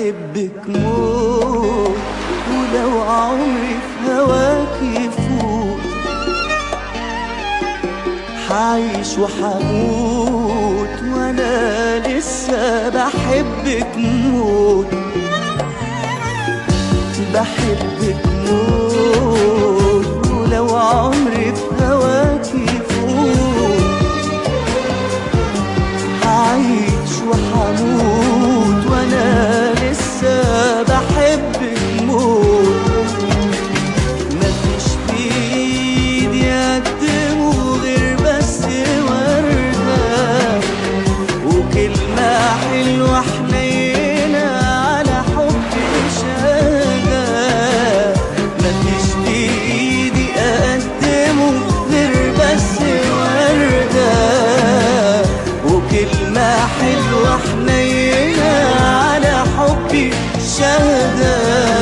بحبك موت ولو عمري في هواك يفوت. حعيش وحموت وأنا لسه بحبك موت. بحبك موت. حلوة حنينة على حبي شهدان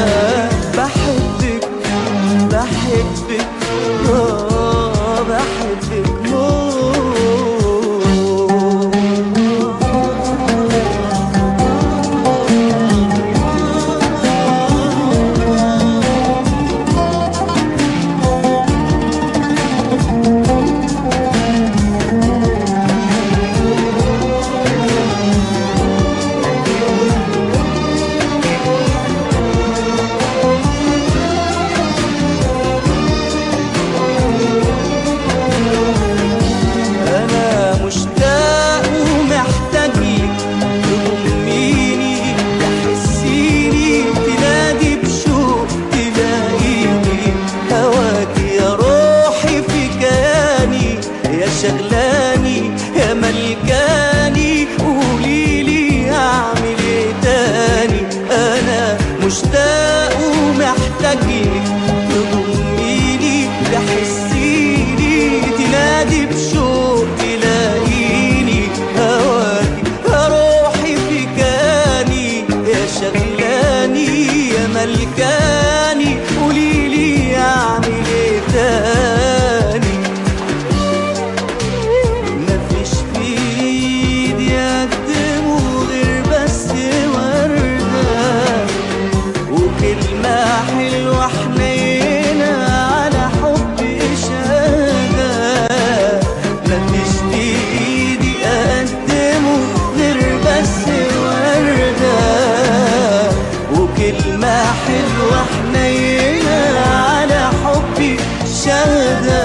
حلوة حنينة على حبي شهدة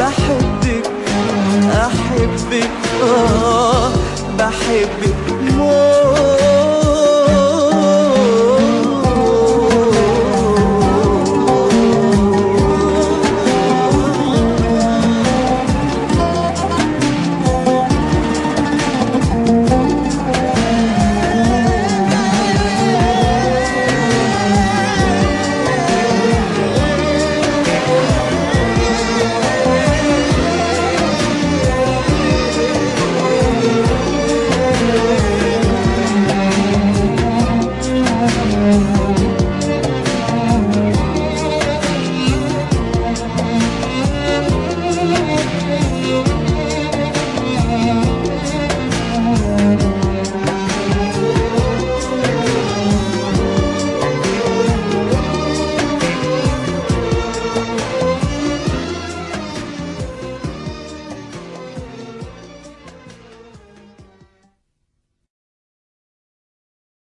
بحبك أحبك آه بحبك. موت